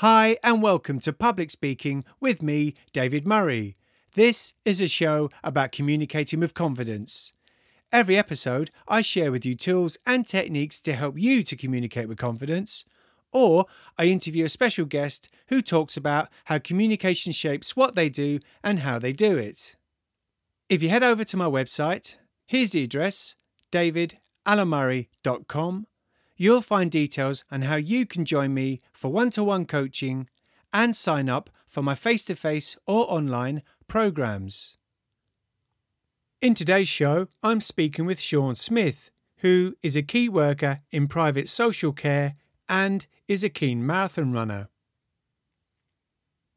Hi, and welcome to Public Speaking with me, David Murray. This is a show about communicating with confidence. Every episode, I share with you tools and techniques to help you to communicate with confidence, or I interview a special guest who talks about how communication shapes what they do and how they do it. If you head over to my website, here's the address davidalanmurray.com you'll find details on how you can join me for one to one coaching and sign up for my face to face or online programs. In today's show, I'm speaking with Sean Smith, who is a key worker in private social care and is a keen marathon runner.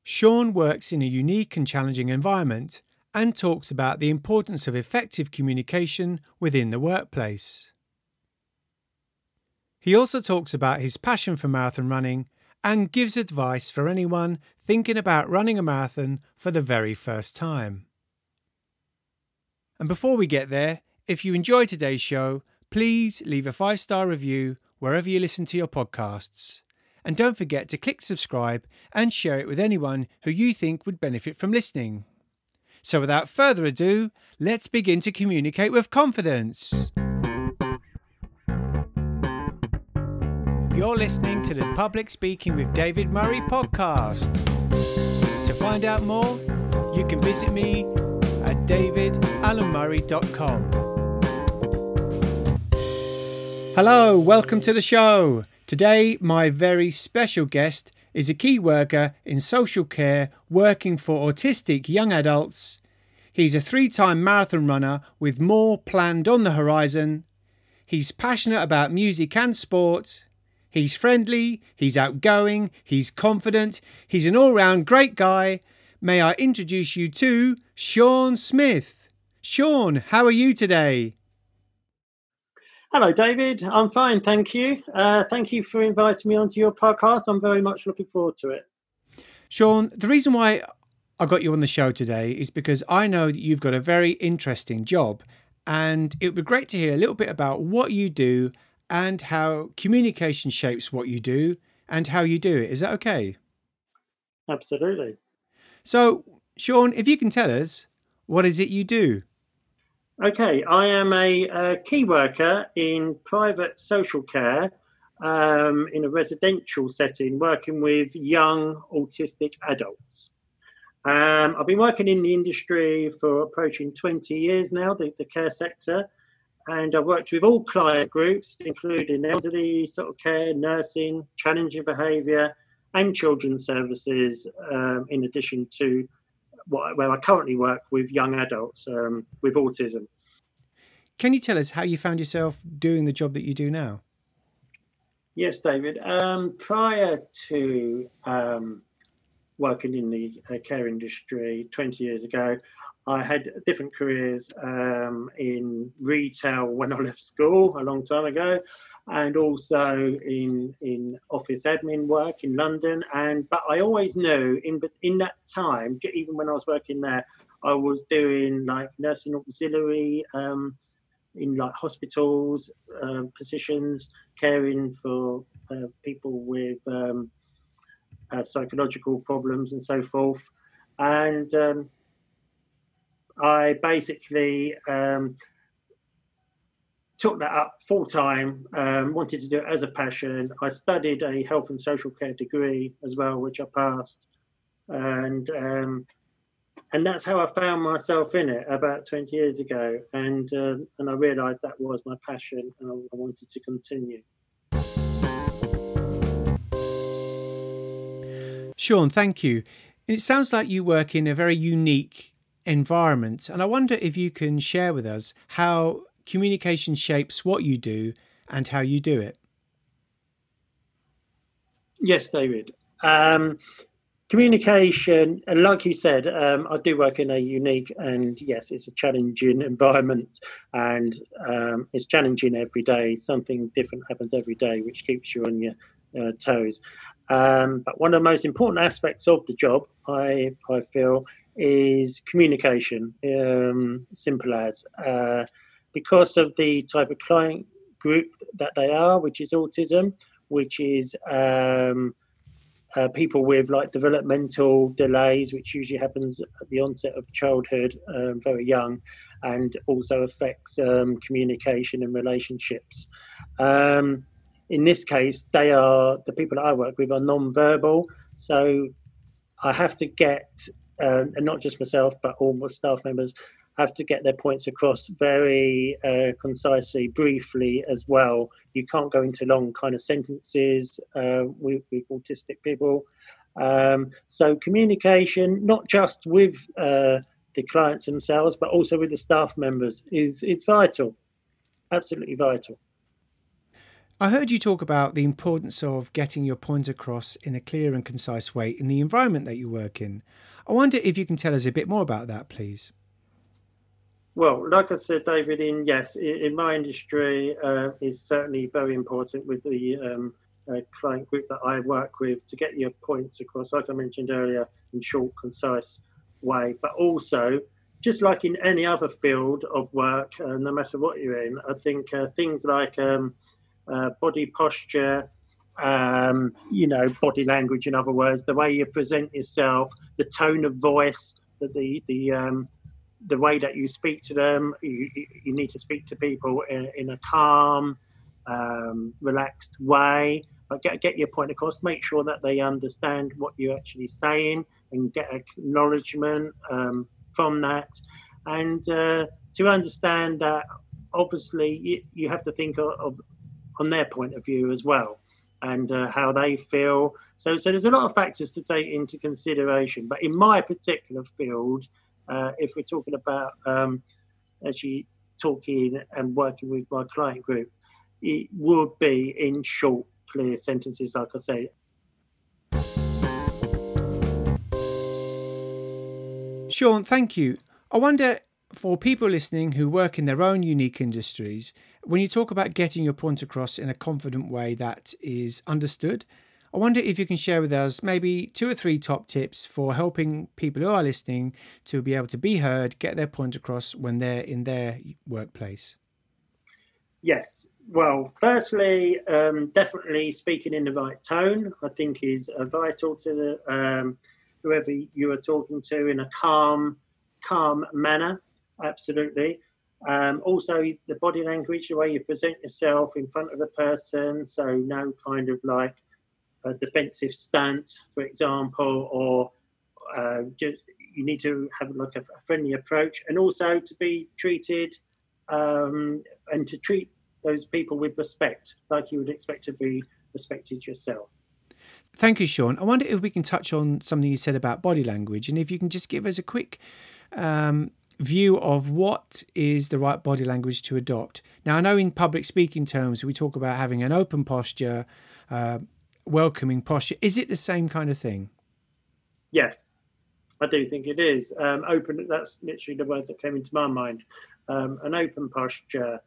Sean works in a unique and challenging environment and talks about the importance of effective communication within the workplace. He also talks about his passion for marathon running and gives advice for anyone thinking about running a marathon for the very first time. And before we get there, if you enjoyed today's show, please leave a five star review wherever you listen to your podcasts. And don't forget to click subscribe and share it with anyone who you think would benefit from listening. So, without further ado, let's begin to communicate with confidence. You're listening to the Public Speaking with David Murray podcast. To find out more, you can visit me at davidalanmurray.com. Hello, welcome to the show. Today, my very special guest is a key worker in social care working for autistic young adults. He's a three time marathon runner with more planned on the horizon. He's passionate about music and sport. He's friendly, he's outgoing, he's confident, he's an all round great guy. May I introduce you to Sean Smith? Sean, how are you today? Hello, David. I'm fine, thank you. Uh, thank you for inviting me onto your podcast. I'm very much looking forward to it. Sean, the reason why I got you on the show today is because I know that you've got a very interesting job, and it would be great to hear a little bit about what you do and how communication shapes what you do and how you do it. Is that okay? Absolutely. So, Sean, if you can tell us, what is it you do? Okay, I am a, a key worker in private social care um, in a residential setting, working with young autistic adults. Um, I've been working in the industry for approaching 20 years now, the, the care sector and I've worked with all client groups, including elderly sort of care, nursing, challenging behaviour, and children's services, um, in addition to what, where I currently work with young adults um, with autism. Can you tell us how you found yourself doing the job that you do now? Yes, David. Um, prior to um, working in the uh, care industry 20 years ago, I had different careers um, in retail when I left school a long time ago, and also in in office admin work in London. And but I always knew in in that time, even when I was working there, I was doing like nursing auxiliary um, in like hospitals uh, positions, caring for uh, people with um, uh, psychological problems and so forth. And um, I basically um, took that up full time, um, wanted to do it as a passion. I studied a health and social care degree as well, which I passed, and um, and that's how I found myself in it about 20 years ago. And um, and I realised that was my passion, and I, I wanted to continue. Sean, thank you. It sounds like you work in a very unique environment. And I wonder if you can share with us how communication shapes what you do and how you do it. Yes, David. Um, communication, and like you said, um, I do work in a unique and yes, it's a challenging environment, and um, it's challenging every day. Something different happens every day, which keeps you on your uh, toes. Um, but one of the most important aspects of the job, I I feel, is communication. Um, simple as uh, because of the type of client group that they are, which is autism, which is um, uh, people with like developmental delays, which usually happens at the onset of childhood, um, very young, and also affects um, communication and relationships. Um, in this case, they are the people that I work with are non-verbal, so I have to get, um, and not just myself, but all my staff members have to get their points across very uh, concisely, briefly as well. You can't go into long kind of sentences uh, with, with, autistic people. Um, so communication, not just with uh, the clients themselves, but also with the staff members, is is vital. Absolutely vital. I heard you talk about the importance of getting your point across in a clear and concise way in the environment that you work in. I wonder if you can tell us a bit more about that, please. Well, like I said, David, in yes, in, my industry, uh, is certainly very important with the um, uh, client group that I work with to get your points across, like I mentioned earlier, in short, concise way. But also, just like in any other field of work, uh, no matter what you're in, I think uh, things like um, uh, body posture, um, you know, body language, in other words, the way you present yourself, the tone of voice, the the, um, the way that you speak to them. You, you need to speak to people in, in a calm, um, relaxed way. But get get your point across. Make sure that they understand what you're actually saying and get acknowledgement um, from that. And uh, to understand that, obviously, you, you have to think of, of, on their point of view as well and uh, how they feel. So, so there's a lot of factors to take into consideration. But in my particular field, uh, if we're talking about um, actually talking and working with my client group, it would be in short, clear sentences, like I say. Sean, thank you. I wonder for people listening who work in their own unique industries, when you talk about getting your point across in a confident way that is understood, I wonder if you can share with us maybe two or three top tips for helping people who are listening to be able to be heard, get their point across when they're in their workplace. Yes. Well, firstly, um, definitely speaking in the right tone, I think, is uh, vital to the, um, whoever you are talking to in a calm, calm manner. Absolutely. Um, also, the body language, the way you present yourself in front of the person. So, no kind of like a defensive stance, for example, or uh, just, you need to have like a, a, friendly approach, and also to be treated um, and to treat those people with respect, like you would expect to be respected yourself. Thank you, Sean. I wonder if we can touch on something you said about body language, and if you can just give us a quick um, view of what is the right body language to adopt. Now, I know in public speaking terms, we talk about having an open posture, uh, welcoming posture. Is it the same kind of thing? Yes, I do think it is. Um, open, that's literally the words that came into my mind. Um, an open posture,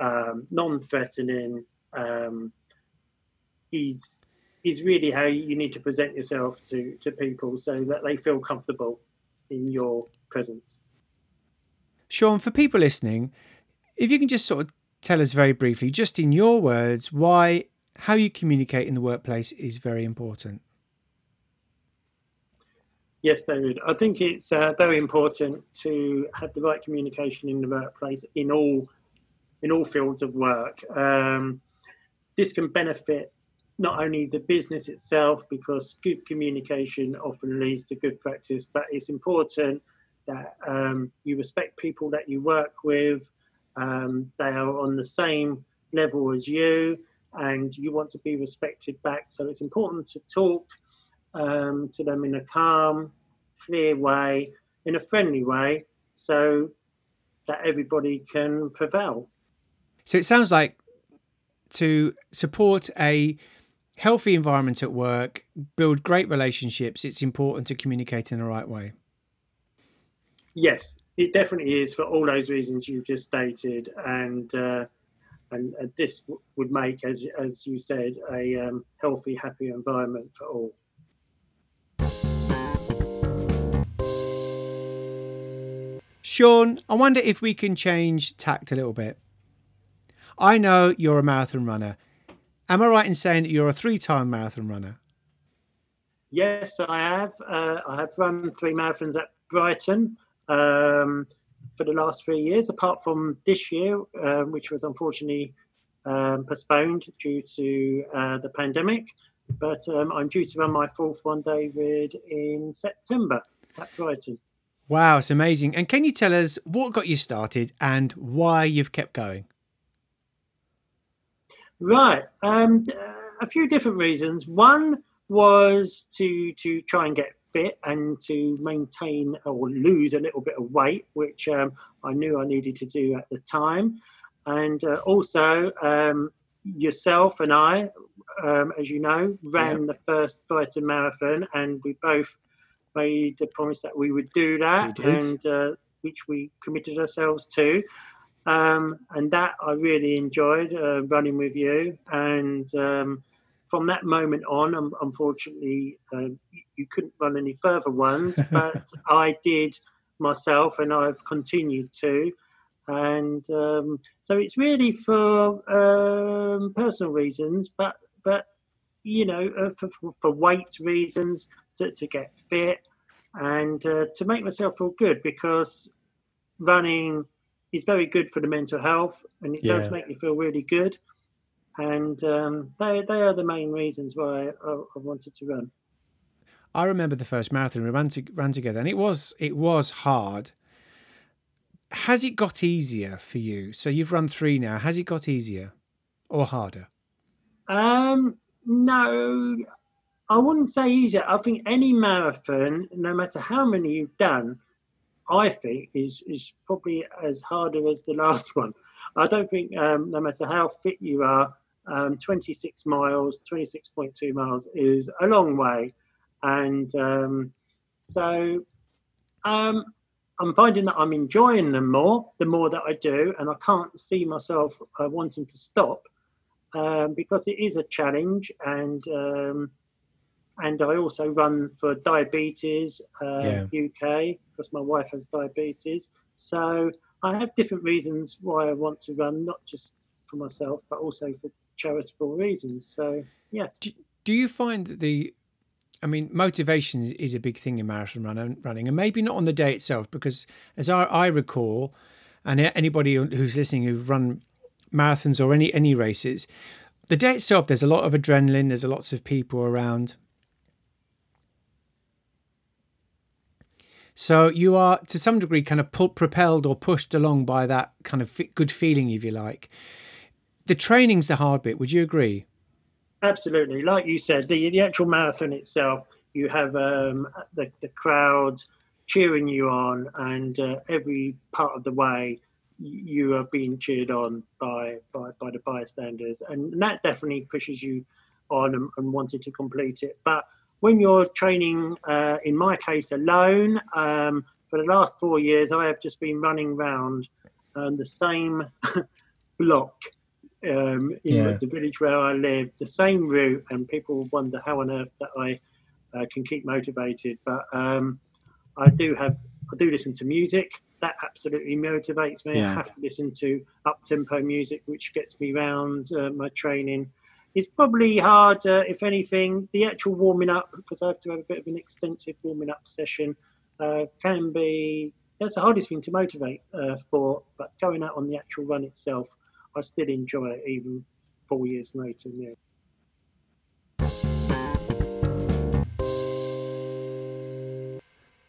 um, non threatening, um, is, is really how you need to present yourself to, to people so that they feel comfortable in your presence. Sean, for people listening, if you can just sort of tell us very briefly, just in your words, why how you communicate in the workplace is very important. Yes, David. I think it's uh, very important to have the right communication in the workplace in all in all fields of work. Um, this can benefit not only the business itself because good communication often leads to good practice, but it's important that um, you respect people that you work with. Um, they are on the same level as you and you want to be respected back. So it's important to talk um, to them in a calm, clear way, in a friendly way, so that everybody can prevail. So it sounds like to support a healthy environment at work, build great relationships, it's important to communicate in the right way. Yes, it definitely is for all those reasons you've just stated. And uh, and, and this w- would make, as as you said, a um, healthy, happy environment for all. Sean, I wonder if we can change tact a little bit. I know you're a marathon runner. Am I right in saying that you're a three time marathon runner? Yes, I have. Uh, I have run three marathons at Brighton um, for the last three years, apart from this year, uh, which was unfortunately um, postponed due to uh, the pandemic. But um, I'm due to run my fourth one, day David, in September at Brighton. Wow, it's amazing. And can you tell us what got you started and why you've kept going? Right. Um, a few different reasons. One was to to try and get fit and to maintain or lose a little bit of weight, which um, I knew I needed to do at the time. And uh, also, um, yourself and I, um, as you know, ran yeah. the first Brighton Marathon, and we both made a promise that we would do that, and uh, which we committed ourselves to. Um, and that I really enjoyed uh, running with you. And um, from that moment on, um, unfortunately, uh, you couldn't run any further ones, but I did myself, and I've continued to. And um, so it's really for um, personal reasons, but but you know, uh, for, for weight reasons, to, to get fit, and uh, to make myself feel good because running is very good for the mental health and it yeah. does make me feel really good. And um, they, they are the main reasons why I, I, wanted to run. I remember the first marathon we ran, to, ran together, and it was it was hard. Has it got easier for you? So you've run three now. Has it got easier or harder? Um, no, I wouldn't say easier. I think any marathon, no matter how many you've done, I think is is probably as harder as the last one. I don't think, um, no matter how fit you are, um, 26 miles, 26.2 miles is a long way, and um, so um, I'm finding that I'm enjoying them more the more that I do, and I can't see myself uh, wanting to stop um, because it is a challenge and um, and I also run for diabetes uh, yeah. UK because my wife has diabetes. So I have different reasons why I want to run, not just for myself, but also for charitable reasons. So yeah. Do, do you find that the I mean, motivation is a big thing in marathon running, and maybe not on the day itself, because as I, I recall, and anybody who's listening who've run marathons or any any races, the day itself, there's a lot of adrenaline, there's lots of people around, So you are to some degree kind of propelled or pushed along by that kind of good feeling, if you like. The training's the hard bit. Would you agree? Absolutely. Like you said, the, the actual marathon itself, you have um, the, the crowd cheering you on, and uh, every part of the way you are being cheered on by by, by the bystanders, and that definitely pushes you on and, and wanting to complete it. But when you're training, uh, in my case, alone, um, for the last four years, I have just been running around um, the same block um, in yeah. the village where I live, the same route, and people wonder how on earth that I uh, can keep motivated. But um, I do have, I do listen to music. That absolutely motivates me. Yeah. I have to listen to up tempo music, which gets me round uh, my training it's probably hard, uh, if anything, the actual warming up, because I have to have a bit of an extensive warming up session, uh, can be that's the hardest thing to motivate uh, for. But going out on the actual run itself, I still enjoy it, even four years later. Yeah.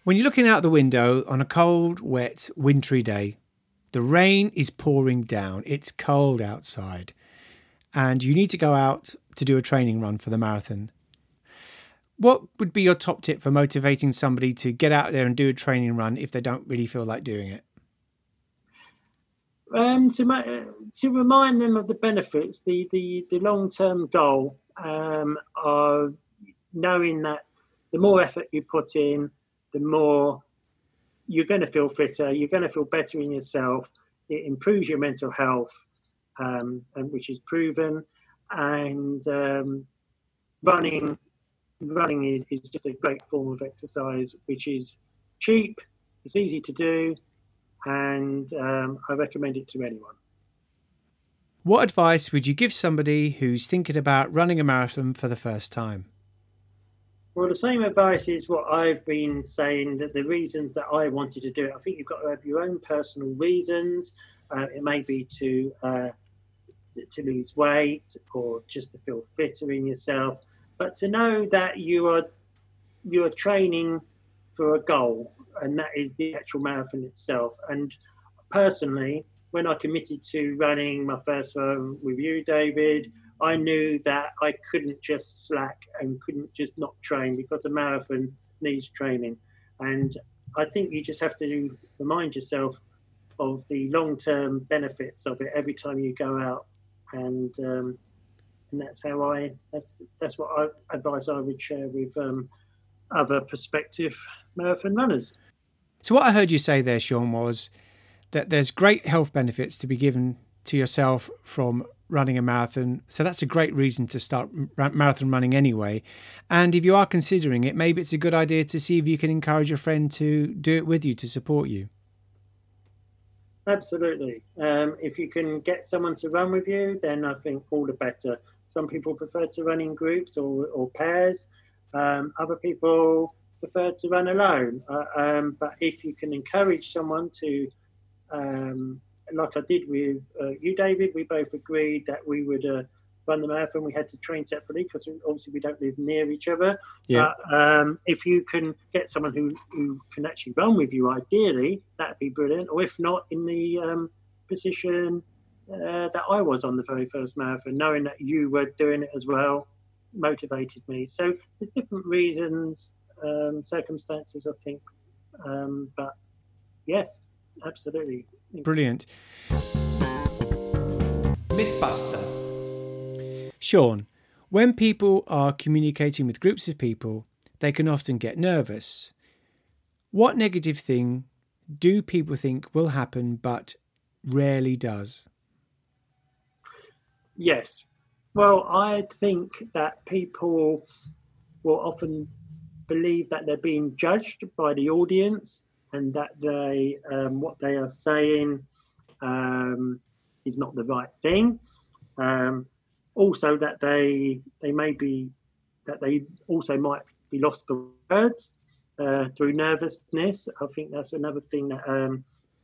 When you're looking out the window on a cold, wet, wintry day, the rain is pouring down. It's cold outside and you need to go out to do a training run for the marathon. What would be your top tip for motivating somebody to get out there and do a training run if they don't really feel like doing it? Um, to to remind them of the benefits, the the, the long term goal um, of knowing that the more effort you put in, the more you're going to feel fitter, you're going to feel better in yourself. It improves your mental health, um, and which is proven. And um, running, running is, is just a great form of exercise, which is cheap, it's easy to do, and um, I recommend it to anyone. What advice would you give somebody who's thinking about running a marathon for the first time? Well, the same advice is what I've been saying that the reasons that I wanted to do it, I think you've got to have your own personal reasons. Uh, it may be to uh, to lose weight or just to feel fitter in yourself, but to know that you are you are training for a goal, and that is the actual marathon itself. And personally, when I committed to running my first one with you, David, I knew that I couldn't just slack and couldn't just not train because a marathon needs training. And I think you just have to remind yourself of the long-term benefits of it every time you go out, and um, and that's how I that's that's what I advise I would share with um, other prospective marathon runners. So what I heard you say there, Sean, was that there's great health benefits to be given to yourself from running a marathon. So that's a great reason to start marathon running anyway. And if you are considering it, maybe it's a good idea to see if you can encourage your friend to do it with you to support you. Absolutely. Um, if you can get someone to run with you, then I think all the better. Some people prefer to run in groups or, or pairs. Um, other people prefer to run alone. Uh, um, but if you can encourage someone to um, like I did with uh, you, David, we both agreed that we would uh, run the marathon. We had to train separately because obviously we don't live near each other. Yeah. But, um, if you can get someone who, who can actually run with you, ideally, that'd be brilliant. Or if not, in the um, position uh, that I was on the very first marathon, knowing that you were doing it as well, motivated me. So there's different reasons, um, circumstances, I think. Um, but yes, absolutely. Brilliant. Mythbuster. Sean, when people are communicating with groups of people, they can often get nervous. What negative thing do people think will happen but rarely does? Yes. Well, I think that people will often believe that they're being judged by the audience and that they um, what they are saying um, is not the right thing. Um, also, that they they may be that they also might be lost for words uh, through nervousness. I think that's another thing that um,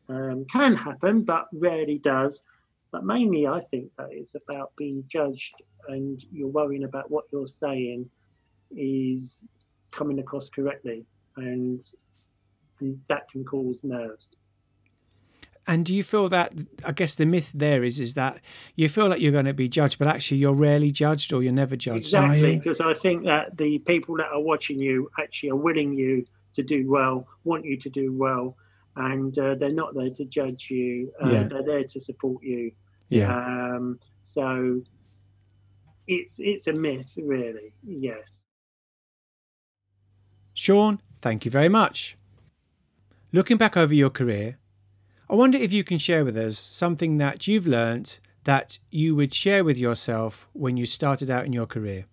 um, can happen, but rarely does. But mainly, I think that it's about being judged, and you're worrying about what you're saying is coming across correctly. And and that can cause nerves. And do you feel that I guess the myth there is is that you feel like you're going to be judged, but actually you're rarely judged or you're never judged. Exactly, because I think that the people that are watching you actually are willing you to do well, want you to do well, and uh, they're not there to judge you. Uh, yeah. They're there to support you. Yeah. Um, so it's it's a myth, really. Yes. Sean, thank you very much. Looking back over your career, I wonder if you can share with us something that you've learnt that you would share with yourself when you started out in your career.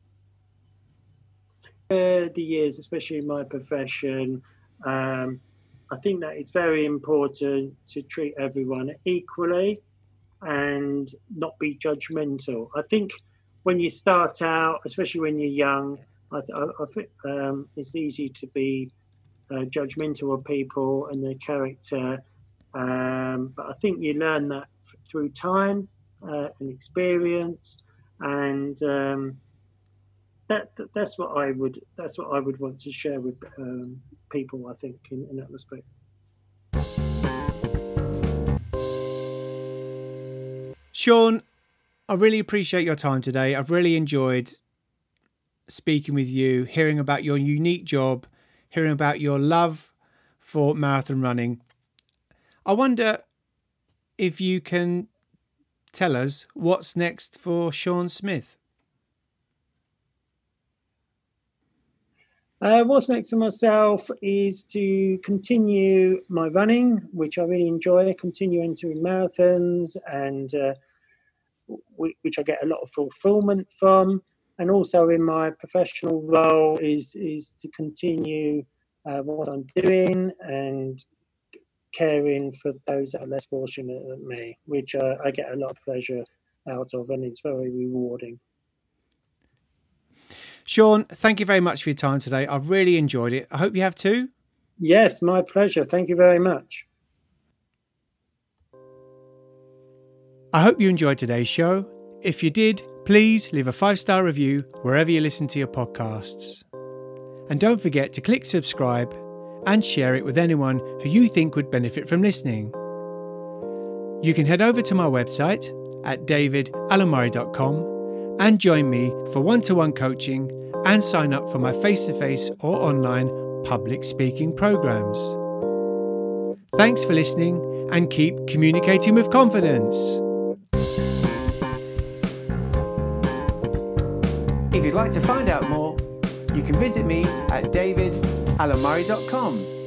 Uh, the years, especially in my profession, um, I think that it's very important to treat everyone equally and not be judgmental. I think when you start out, especially when you're young, I, I, think um, it's easy to be uh, judgmental of people and their character. Um, but I think you learn that f- through time uh, and experience, and um, that, that's what I would that's what I would want to share with um, people. I think in, in that respect. Sean, I really appreciate your time today. I've really enjoyed speaking with you, hearing about your unique job hearing about your love for marathon running. I wonder if you can tell us what's next for Sean Smith. Uh, what's next for myself is to continue my running, which I really enjoy, continue entering marathons, and uh, which I get a lot of fulfillment from and also in my professional role is is to continue uh, what I'm doing and caring for those that are less fortunate than me, which uh, I get a lot of pleasure out of, and it's very rewarding. Sean, thank you very much for your time today. I've really enjoyed it. I hope you have too. Yes, my pleasure. Thank you very much. I hope you enjoyed today's show. If you did, please leave a five star review wherever you listen to your podcasts. And don't forget to click subscribe and share it with anyone who you think would benefit from listening. You can head over to my website at davidalanmurray.com and join me for one to one coaching and sign up for my face to face or online public speaking programs. Thanks for listening and keep communicating with confidence. If you'd like to find out more, you can visit me at davidalanmurray.com.